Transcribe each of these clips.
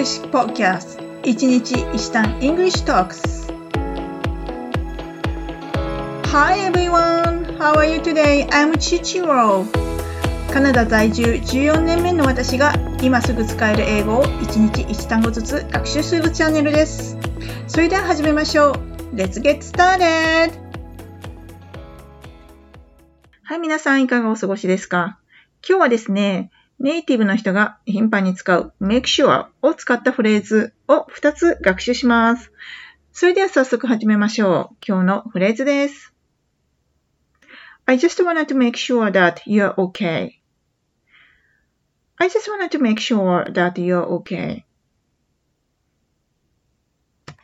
English Podcast 一日一単 English Talks Hi everyone! How are you today? I'm Chichiro カナダ在住14年目の私が今すぐ使える英語を一日一単語ずつ学習するチャンネルですそれでは始めましょう Let's get started! はい、皆さんいかがお過ごしですか今日はですね、ネイティブの人が頻繁に使う make sure を使ったフレーズを2つ学習します。それでは早速始めましょう。今日のフレーズです。I just wanted to make sure that you're okay. I just wanted to make sure that you're okay.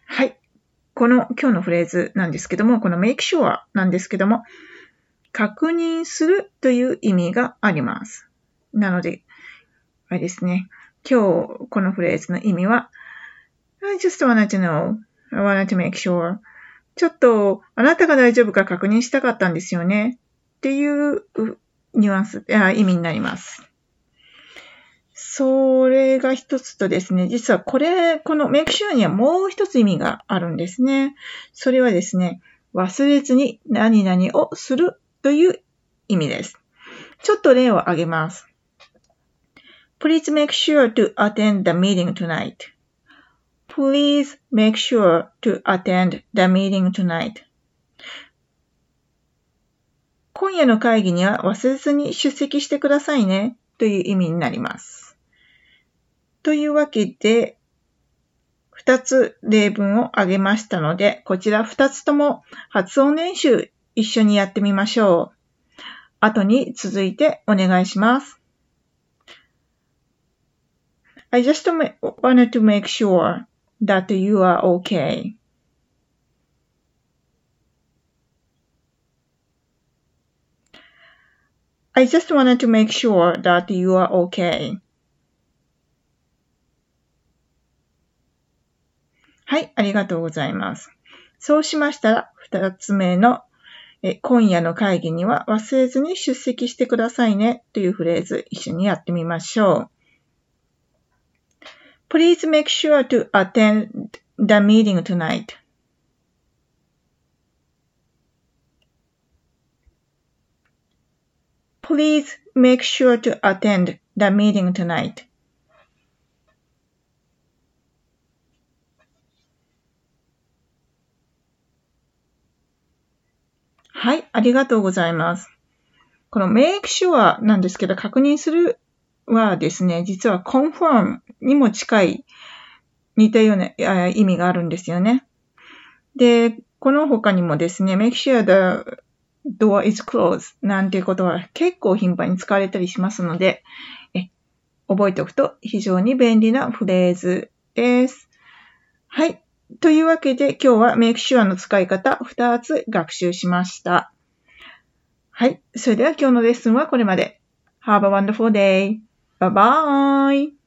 はい。この今日のフレーズなんですけども、この make sure なんですけども、確認するという意味があります。なので、あれですね。今日、このフレーズの意味は、I just wanted to know. I wanted to make sure. ちょっと、あなたが大丈夫か確認したかったんですよね。っていうニュアンス、あ意味になります。それが一つとですね、実はこれ、この make sure にはもう一つ意味があるんですね。それはですね、忘れずに何々をするという意味です。ちょっと例を挙げます。Please make sure to attend the meeting tonight. Please make sure to attend the meeting tonight. 今夜の会議には忘れずに出席してくださいねという意味になります。というわけで、二つ例文を挙げましたので、こちら二つとも発音練習一緒にやってみましょう。後に続いてお願いします。I just wanted to make sure that you are okay. I just wanted to make sure that you are okay. はい、ありがとうございます。そうしましたら、二つ目のえ今夜の会議には忘れずに出席してくださいねというフレーズ一緒にやってみましょう。Please make sure to attend the meeting tonight. Please make sure to attend the meeting tonight. はい、ありがとうございます。この make sure なんですけど、確認するはですね、実は confirm にも近い似たような意味があるんですよね。で、この他にもですね、make sure the door is closed なんていうことは結構頻繁に使われたりしますので、え覚えておくと非常に便利なフレーズです。はい。というわけで今日は make sure の使い方2つ学習しました。はい。それでは今日のレッスンはこれまで。Have a wonderful day. Bye bye.